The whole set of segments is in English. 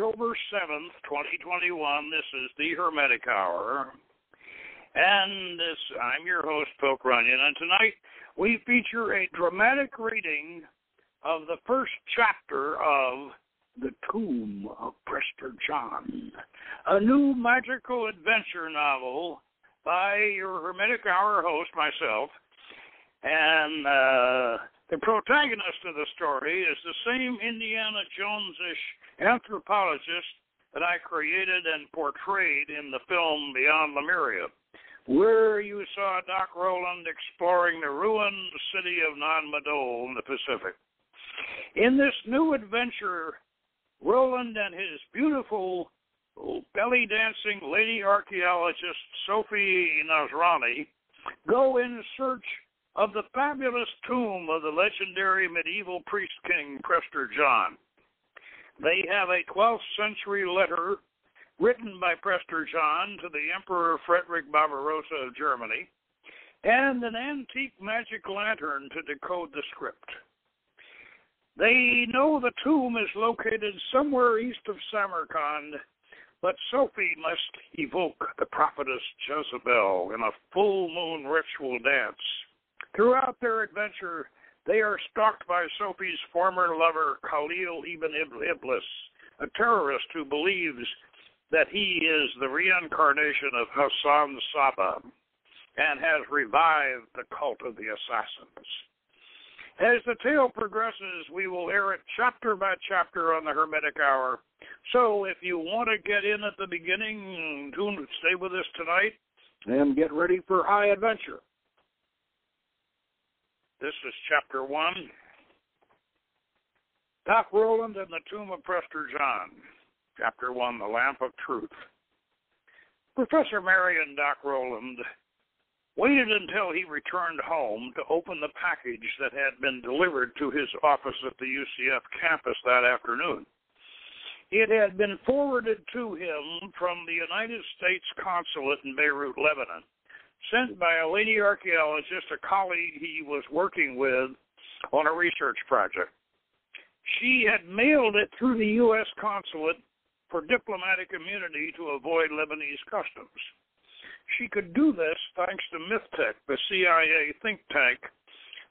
October 7th, 2021. This is the Hermetic Hour. And this, I'm your host, Poke Runyon. And tonight we feature a dramatic reading of the first chapter of The Tomb of Prester John, a new magical adventure novel by your Hermetic Hour host, myself. And uh, the protagonist of the story is the same Indiana Jones-ish anthropologist that I created and portrayed in the film Beyond Lemuria, where you saw Doc Roland exploring the ruined city of Nan Madol in the Pacific. In this new adventure, Roland and his beautiful belly dancing lady archaeologist Sophie Nasrani go in search of the fabulous tomb of the legendary medieval priest king Prester John. They have a 12th century letter written by Prester John to the Emperor Frederick Barbarossa of Germany and an antique magic lantern to decode the script. They know the tomb is located somewhere east of Samarkand, but Sophie must evoke the prophetess Jezebel in a full moon ritual dance. Throughout their adventure, they are stalked by Sophie's former lover, Khalil ibn Iblis, a terrorist who believes that he is the reincarnation of Hassan Sabbah and has revived the cult of the assassins. As the tale progresses, we will air it chapter by chapter on the Hermetic Hour. So if you want to get in at the beginning, tune, stay with us tonight and get ready for high adventure. This is chapter one. Doc Roland and the Tomb of Prester John. Chapter one, The Lamp of Truth. Professor Marion Doc Roland waited until he returned home to open the package that had been delivered to his office at the UCF campus that afternoon. It had been forwarded to him from the United States consulate in Beirut, Lebanon sent by a lady archaeologist, a colleague he was working with on a research project. She had mailed it through the U.S. consulate for diplomatic immunity to avoid Lebanese customs. She could do this thanks to Mythtec, the CIA think tank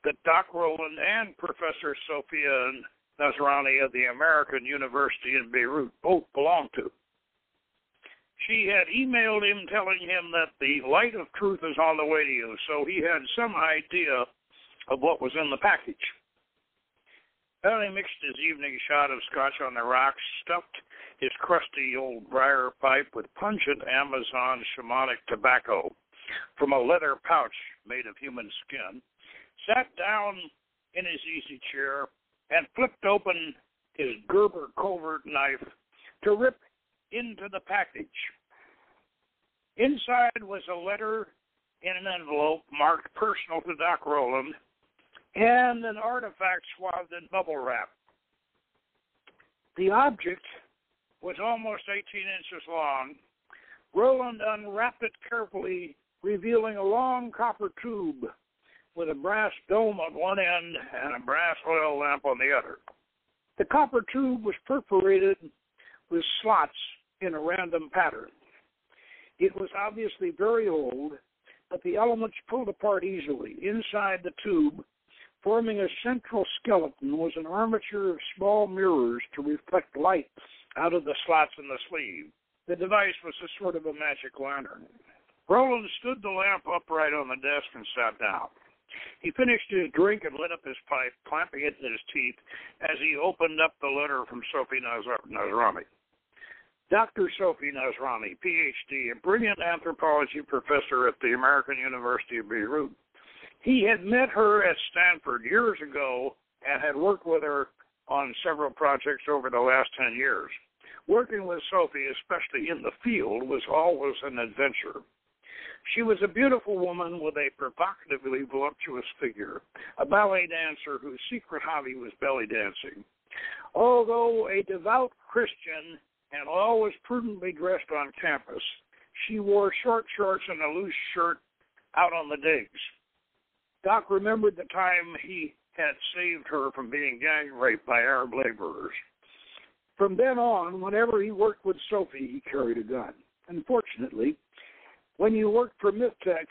that Doc Roland and Professor Sophia Nasrani of the American University in Beirut both belong to she had emailed him telling him that the light of truth is on the way to you, so he had some idea of what was in the package. Well, he mixed his evening shot of scotch on the rocks, stuffed his crusty old briar pipe with pungent Amazon shamanic tobacco from a leather pouch made of human skin, sat down in his easy chair, and flipped open his Gerber covert knife to rip into the package. Inside was a letter in an envelope marked personal to Doc Roland and an artifact swathed in bubble wrap. The object was almost 18 inches long. Roland unwrapped it carefully, revealing a long copper tube with a brass dome on one end and a brass oil lamp on the other. The copper tube was perforated with slots in a random pattern. It was obviously very old, but the elements pulled apart easily. Inside the tube, forming a central skeleton, was an armature of small mirrors to reflect light out of the slots in the sleeve. The device was a sort of a magic lantern. Roland stood the lamp upright on the desk and sat down. He finished his drink and lit up his pipe, clamping it in his teeth as he opened up the letter from Sophie Nasrani. Dr. Sophie Nasrani, PhD, a brilliant anthropology professor at the American University of Beirut. He had met her at Stanford years ago and had worked with her on several projects over the last 10 years. Working with Sophie, especially in the field, was always an adventure. She was a beautiful woman with a provocatively voluptuous figure, a ballet dancer whose secret hobby was belly dancing. Although a devout Christian, and always prudently dressed on campus. She wore short shorts and a loose shirt out on the digs. Doc remembered the time he had saved her from being gang raped by Arab laborers. From then on, whenever he worked with Sophie, he carried a gun. Unfortunately, when you worked for Mythtec,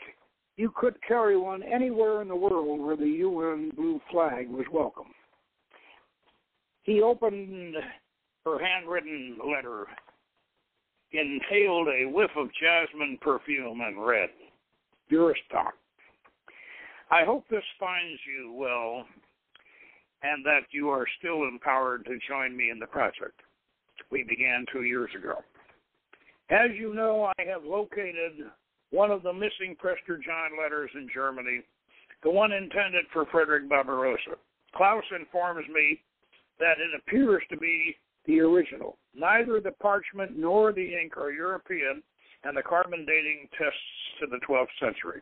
you could carry one anywhere in the world where the UN blue flag was welcome. He opened her handwritten letter, inhaled a whiff of jasmine perfume, and read, Dearest Doc, I hope this finds you well and that you are still empowered to join me in the project. We began two years ago. As you know, I have located one of the missing Prester John letters in Germany, the one intended for Frederick Barbarossa. Klaus informs me that it appears to be the original. Neither the parchment nor the ink are European, and the carbon dating tests to the 12th century.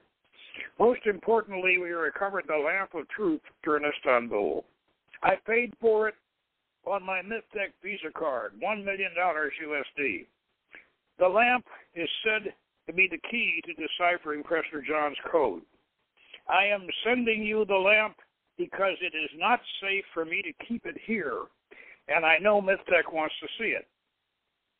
Most importantly, we recovered the lamp of truth during Istanbul. I paid for it on my Mythtec Visa card, $1 million USD. The lamp is said to be the key to deciphering Prester John's code. I am sending you the lamp because it is not safe for me to keep it here, and I know Mythtec wants to see it.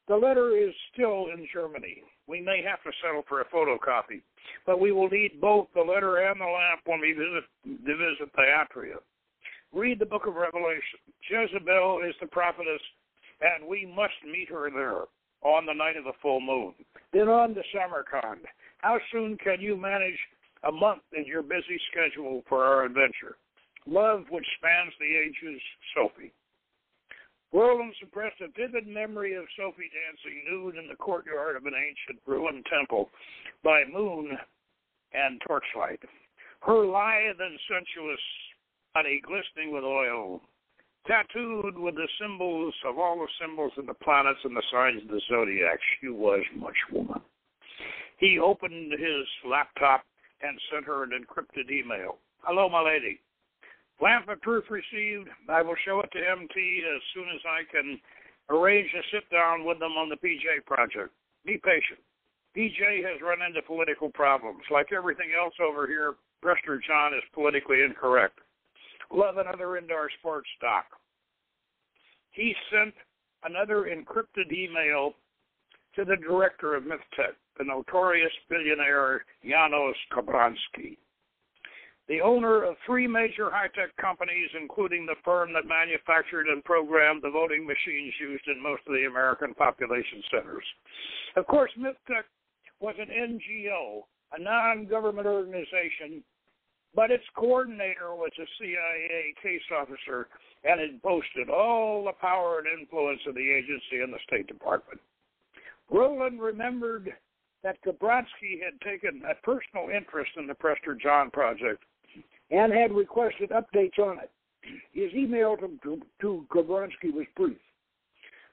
The letter is still in Germany. We may have to settle for a photocopy, but we will need both the letter and the lamp when we visit, visit Thyatira. Read the book of Revelation. Jezebel is the prophetess, and we must meet her there on the night of the full moon. Then on to Samarkand. How soon can you manage a month in your busy schedule for our adventure? Love which spans the ages, Sophie. Roland suppressed a vivid memory of Sophie dancing nude in the courtyard of an ancient ruined temple by moon and torchlight. Her lithe and sensuous body glistening with oil, tattooed with the symbols of all the symbols of the planets and the signs of the zodiac. She was much woman. He opened his laptop and sent her an encrypted email. Hello, my lady. Lamp of Truth received. I will show it to MT as soon as I can arrange a sit down with them on the PJ project. Be patient. PJ has run into political problems. Like everything else over here, Prester John is politically incorrect. Love another indoor sports stock. He sent another encrypted email to the director of Mythtec, the notorious billionaire Janos Kabransky the owner of three major high tech companies, including the firm that manufactured and programmed the voting machines used in most of the American population centers. Of course, Mythtec was an NGO, a non government organization, but its coordinator was a CIA case officer, and it boasted all the power and influence of the agency and the State Department. Roland remembered that Kabransky had taken a personal interest in the Prester John project and had requested updates on it. His email to, to, to was brief.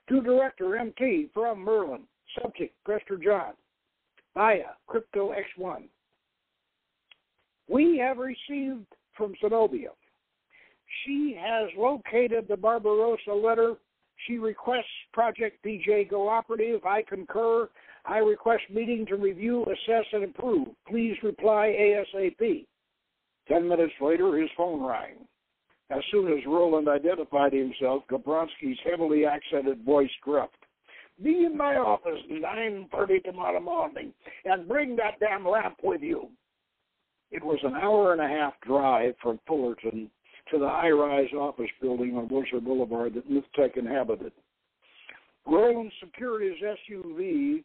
To Director MT from Merlin, subject Prester John, via Crypto X1. We have received from Zenobia. She has located the Barbarossa letter. She requests Project PJ go operative. I concur. I request meeting to review, assess, and approve. Please reply ASAP. Ten minutes later, his phone rang. As soon as Roland identified himself, Kabransky's heavily accented voice gruffed. Be in my office at 9.30 tomorrow morning and bring that damn lamp with you. It was an hour and a half drive from Fullerton to the high-rise office building on Wilshire Boulevard that Mythtec inhabited. Roland secured his SUV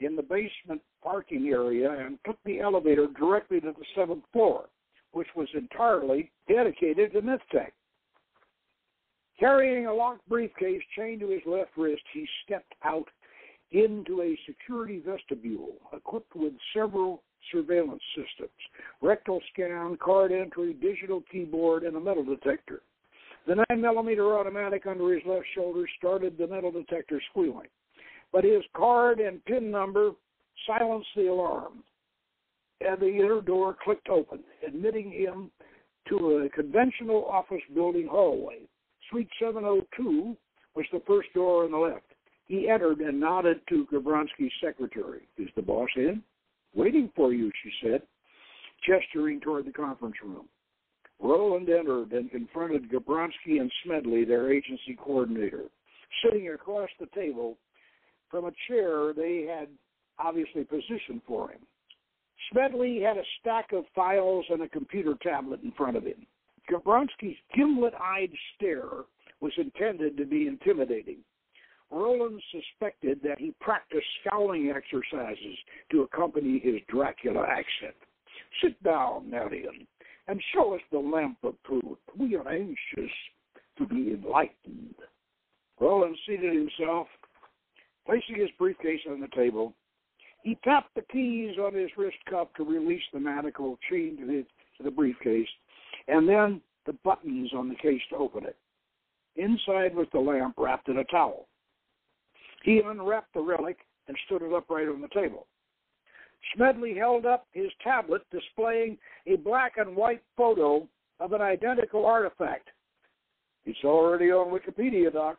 in the basement parking area and took the elevator directly to the seventh floor which was entirely dedicated to Mythtec. Carrying a locked briefcase chained to his left wrist, he stepped out into a security vestibule equipped with several surveillance systems retinal scan, card entry, digital keyboard, and a metal detector. The 9 millimeter automatic under his left shoulder started the metal detector squealing, but his card and PIN number silenced the alarm and the inner door clicked open, admitting him to a conventional office building hallway. Suite 702 was the first door on the left. He entered and nodded to Kabransky's secretary. Is the boss in? Waiting for you, she said, gesturing toward the conference room. Roland entered and confronted Gabronsky and Smedley, their agency coordinator. sitting across the table from a chair they had obviously positioned for him. Smedley had a stack of files and a computer tablet in front of him. Gavronsky's gimlet-eyed stare was intended to be intimidating. Roland suspected that he practiced scowling exercises to accompany his Dracula accent. Sit down, Marion, and show us the lamp of truth. We are anxious to be enlightened. Roland seated himself, placing his briefcase on the table. He tapped the keys on his wrist cuff to release the manacle chained to the, to the briefcase, and then the buttons on the case to open it. Inside was the lamp wrapped in a towel. He unwrapped the relic and stood it upright on the table. Smedley held up his tablet displaying a black and white photo of an identical artifact. It's already on Wikipedia, Doc.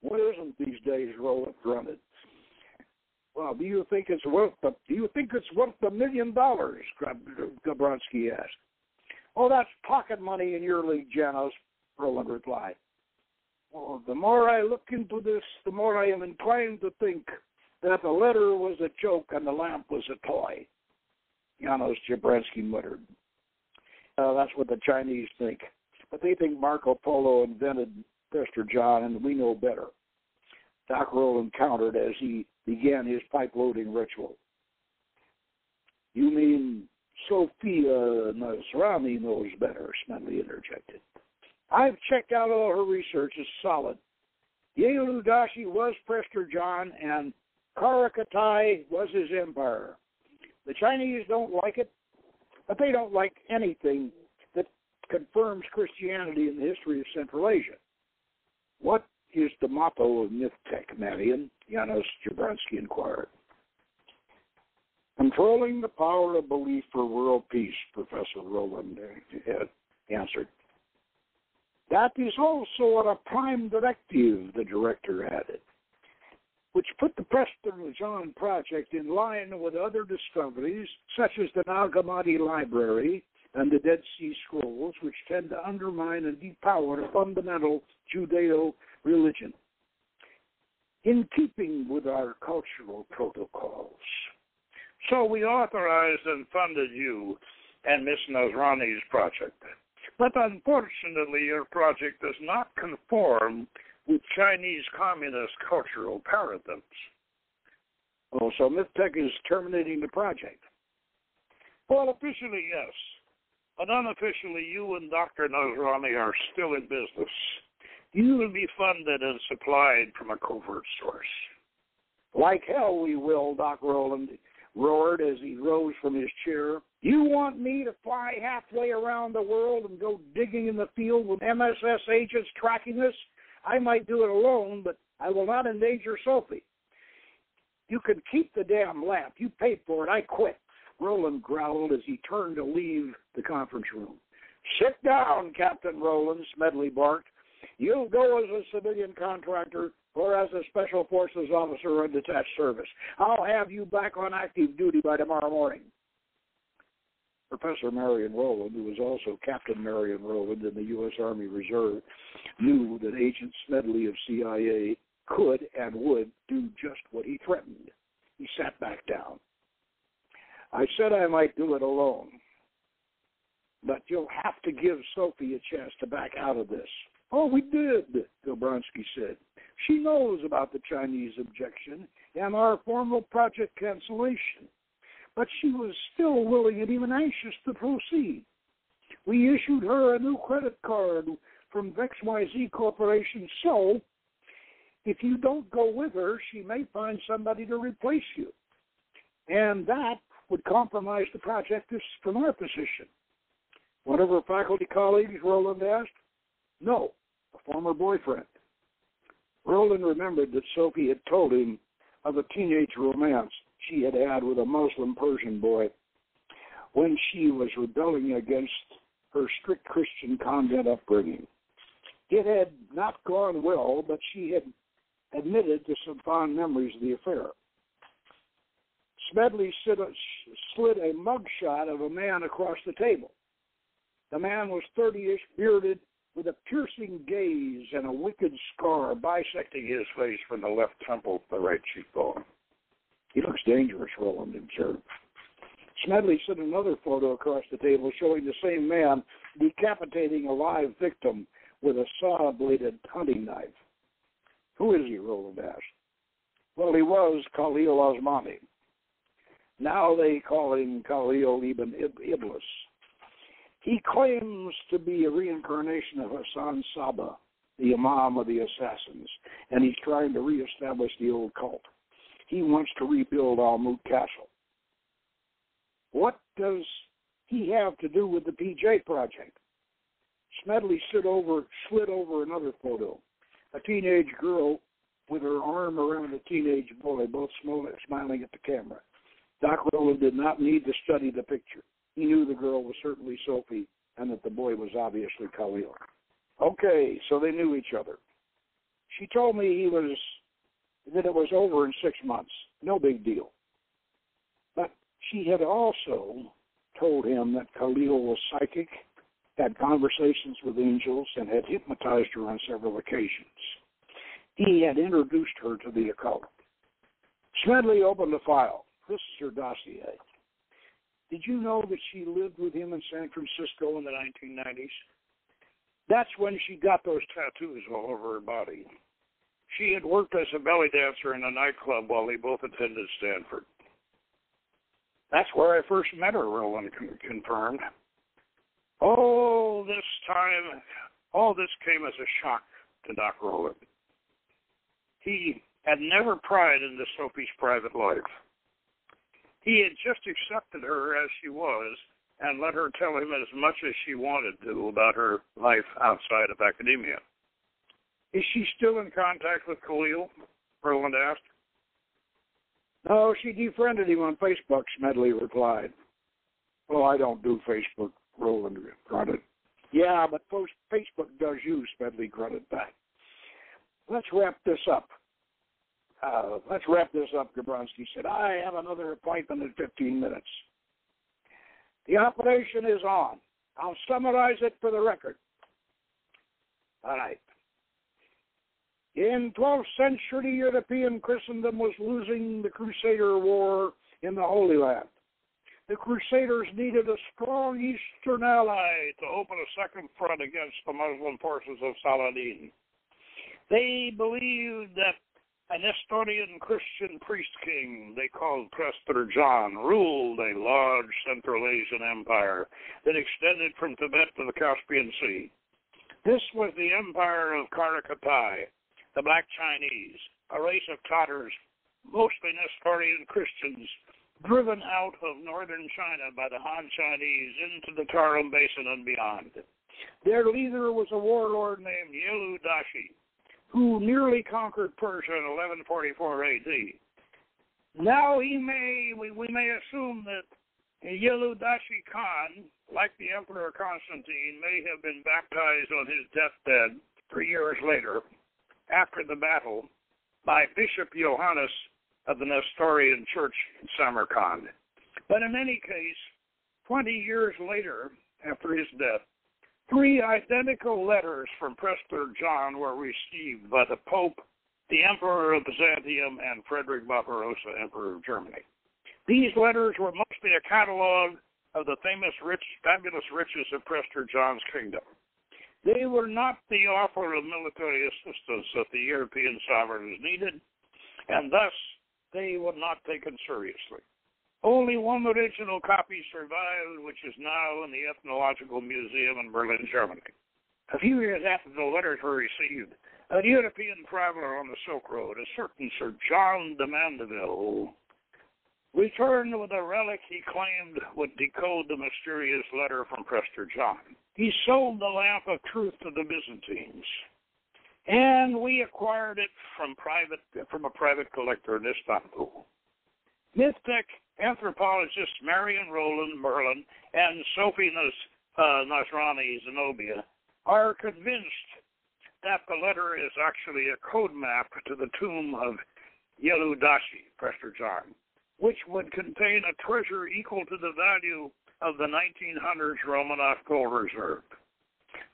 What isn't these days, Roland grunted. Well, do you think it's worth the do you think it's worth a million dollars? Gavronsky asked. Oh, that's pocket money in your league, Janos, Roland replied. Well, the more I look into this, the more I am inclined to think that the letter was a joke and the lamp was a toy. Janos Jabransky muttered. Uh, that's what the Chinese think. But they think Marco Polo invented Prester John, and we know better. Doc Roland countered as he began his pipe loading ritual. You mean Sophia Nasrani knows better, Smedley interjected. I've checked out all her research. It's solid. Yelu was Prester John, and Karakatai was his empire. The Chinese don't like it, but they don't like anything that confirms Christianity in the history of Central Asia. What is the motto of MythTech, Marion? Janos Jabransky inquired. Controlling the power of belief for world peace, Professor Roland uh, uh, answered. That is also a prime directive, the director added, which put the Prester John project in line with other discoveries, such as the Nag Hammadi Library and the Dead Sea Scrolls, which tend to undermine and depower fundamental Judeo religion. In keeping with our cultural protocols. So we authorized and funded you and Miss Nasrani's project. But unfortunately, your project does not conform with Chinese communist cultural paradigms. Oh, so MythTech is terminating the project? Well, officially, yes. But unofficially, you and Dr. Nasrani are still in business. You will be funded and supplied from a covert source. Like hell we will, Doc Roland roared as he rose from his chair. You want me to fly halfway around the world and go digging in the field with MSS agents tracking us? I might do it alone, but I will not endanger Sophie. You can keep the damn lamp. You paid for it. I quit. Roland growled as he turned to leave the conference room. Sit down, Captain Roland, Smedley barked. You'll go as a civilian contractor or as a special forces officer or detached service. I'll have you back on active duty by tomorrow morning. Professor Marion Roland, who was also Captain Marion Roland in the U.S. Army Reserve, knew that Agent Smedley of CIA could and would do just what he threatened. He sat back down. I said I might do it alone, but you'll have to give Sophie a chance to back out of this. Oh, we did, Gavronsky said. She knows about the Chinese objection and our formal project cancellation, but she was still willing and even anxious to proceed. We issued her a new credit card from XYZ Corporation, so if you don't go with her, she may find somebody to replace you. And that would compromise the project from our position. One of her faculty colleagues, Roland asked. No, a former boyfriend. Roland remembered that Sophie had told him of a teenage romance she had had with a Muslim Persian boy when she was rebelling against her strict Christian convent upbringing. It had not gone well, but she had admitted to some fond memories of the affair. Smedley slid a mugshot of a man across the table. The man was 30 ish, bearded, with a piercing gaze and a wicked scar bisecting his face from the left temple to the right cheekbone. He looks dangerous, Roland observed. Smedley sent another photo across the table showing the same man decapitating a live victim with a saw bladed hunting knife. Who is he? Roland asked. Well, he was Khalil Osmani. Now they call him Khalil ibn Iblis. He claims to be a reincarnation of Hassan Sabbah, the Imam of the Assassins, and he's trying to reestablish the old cult. He wants to rebuild Alamut Castle. What does he have to do with the PJ project? Smedley slid over, slid over another photo. A teenage girl with her arm around a teenage boy, both smiling at the camera. Doc Roland did not need to study the picture. He knew the girl was certainly Sophie and that the boy was obviously Khalil. Okay, so they knew each other. She told me he was that it was over in six months. No big deal. But she had also told him that Khalil was psychic, had conversations with angels, and had hypnotized her on several occasions. He had introduced her to the occult. Smedley opened the file. This is her dossier. Did you know that she lived with him in San Francisco in the 1990s? That's when she got those tattoos all over her body. She had worked as a belly dancer in a nightclub while they both attended Stanford. That's where I first met her, Roland confirmed. All this time, all this came as a shock to Doc Roland. He had never pried into Sophie's private life. He had just accepted her as she was and let her tell him as much as she wanted to about her life outside of academia. Is she still in contact with Khalil? Roland asked. No, she defriended him on Facebook, Smedley replied. Well, I don't do Facebook, Roland grunted. Yeah, but Facebook does you, Smedley grunted back. Let's wrap this up. Uh, let's wrap this up, Gabronsky said. I have another appointment in 15 minutes. The operation is on. I'll summarize it for the record. All right. In 12th century, European Christendom was losing the Crusader War in the Holy Land. The Crusaders needed a strong Eastern ally to open a second front against the Muslim forces of Saladin. They believed that a Nestorian Christian priest king they called Prester John ruled a large Central Asian empire that extended from Tibet to the Caspian Sea. This was the empire of Karakatai, the Black Chinese, a race of Tatars, mostly Nestorian Christians, driven out of northern China by the Han Chinese into the Tarim Basin and beyond. Their leader was a warlord named Yelu Dashi who nearly conquered Persia in 1144 AD. Now he may we, we may assume that Yelu Dashi Khan, like the Emperor Constantine, may have been baptized on his deathbed three years later, after the battle, by Bishop Johannes of the Nestorian Church in Samarkand. But in any case, 20 years later, after his death, Three identical letters from Prester John were received by the Pope, the Emperor of Byzantium, and Frederick Barbarossa, Emperor of Germany. These letters were mostly a catalog of the famous rich, fabulous riches of Prester John's kingdom. They were not the offer of military assistance that the European sovereigns needed, and thus they were not taken seriously. Only one original copy survived, which is now in the Ethnological Museum in Berlin, Germany. A few years after the letters were received, a European traveler on the Silk Road, a certain Sir John de Mandeville, returned with a relic he claimed would decode the mysterious letter from Prester John. He sold the lamp of truth to the Byzantines, and we acquired it from private from a private collector in Istanbul. Mythtec anthropologists Marion Roland Merlin and Sophie Nas- uh, Nasrani Zenobia are convinced that the letter is actually a code map to the tomb of Yelu Dashi, Prester John, which would contain a treasure equal to the value of the 1900s Romanov gold reserve.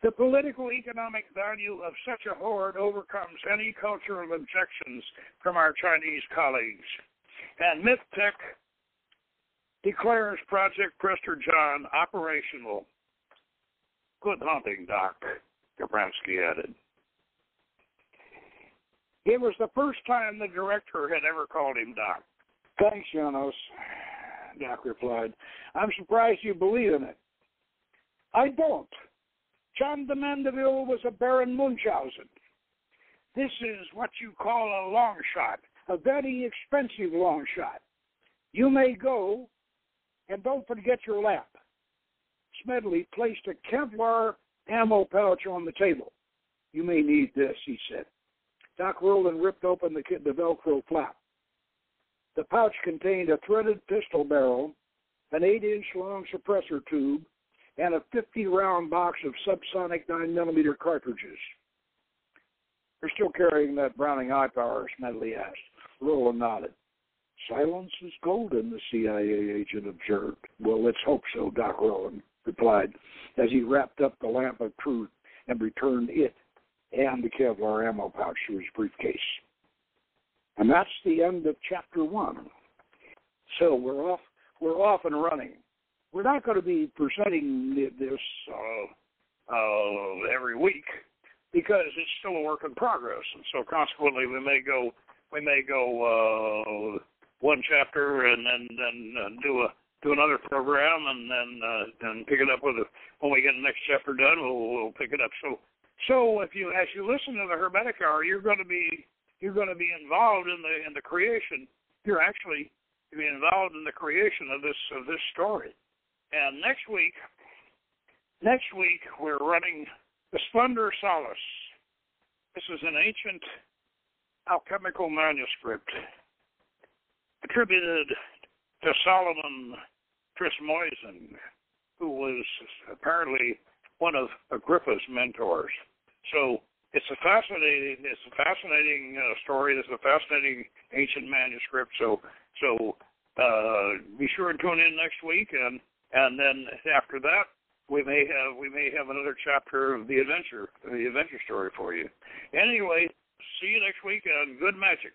The political economic value of such a hoard overcomes any cultural objections from our Chinese colleagues. And MythTech declares Project Prester John operational. Good hunting, Doc, Gabransky added. It was the first time the director had ever called him Doc. Thanks, Janos, Doc replied. I'm surprised you believe in it. I don't. John de Mandeville was a Baron Munchausen. This is what you call a long shot, a very expensive long shot. You may go, and don't forget your lap. Smedley placed a Kevlar ammo pouch on the table. You may need this, he said. Doc Roland ripped open the, the Velcro flap. The pouch contained a threaded pistol barrel, an 8 inch long suppressor tube, and a 50 round box of subsonic 9mm cartridges. You're still carrying that Browning High Power, Smedley asked. Roland nodded. Silence is golden, the CIA agent observed. Well, let's hope so, Doc Roland replied as he wrapped up the lamp of truth and returned it and the Kevlar ammo pouch to his briefcase. And that's the end of chapter one. So we're off. We're off and running. We're not going to be presenting this uh, uh, every week because it's still a work in progress, and so consequently we may go we may go uh, one chapter and then then uh, do a do another program and then uh, then pick it up with a, when we get the next chapter done we'll, we'll pick it up. So so if you as you listen to the Hermetic Hour, you're going to be you're going to be involved in the in the creation. You're actually be involved in the creation of this of this story. And next week, next week we're running the Splendor Solis. This is an ancient alchemical manuscript attributed to Solomon Trismosin, who was apparently one of Agrippa's mentors. So it's a fascinating, it's a fascinating uh, story. It's a fascinating ancient manuscript. So, so uh, be sure and tune in next week, and and then after that, we may have we may have another chapter of the adventure, the adventure story for you. Anyway, see you next week, and good magic.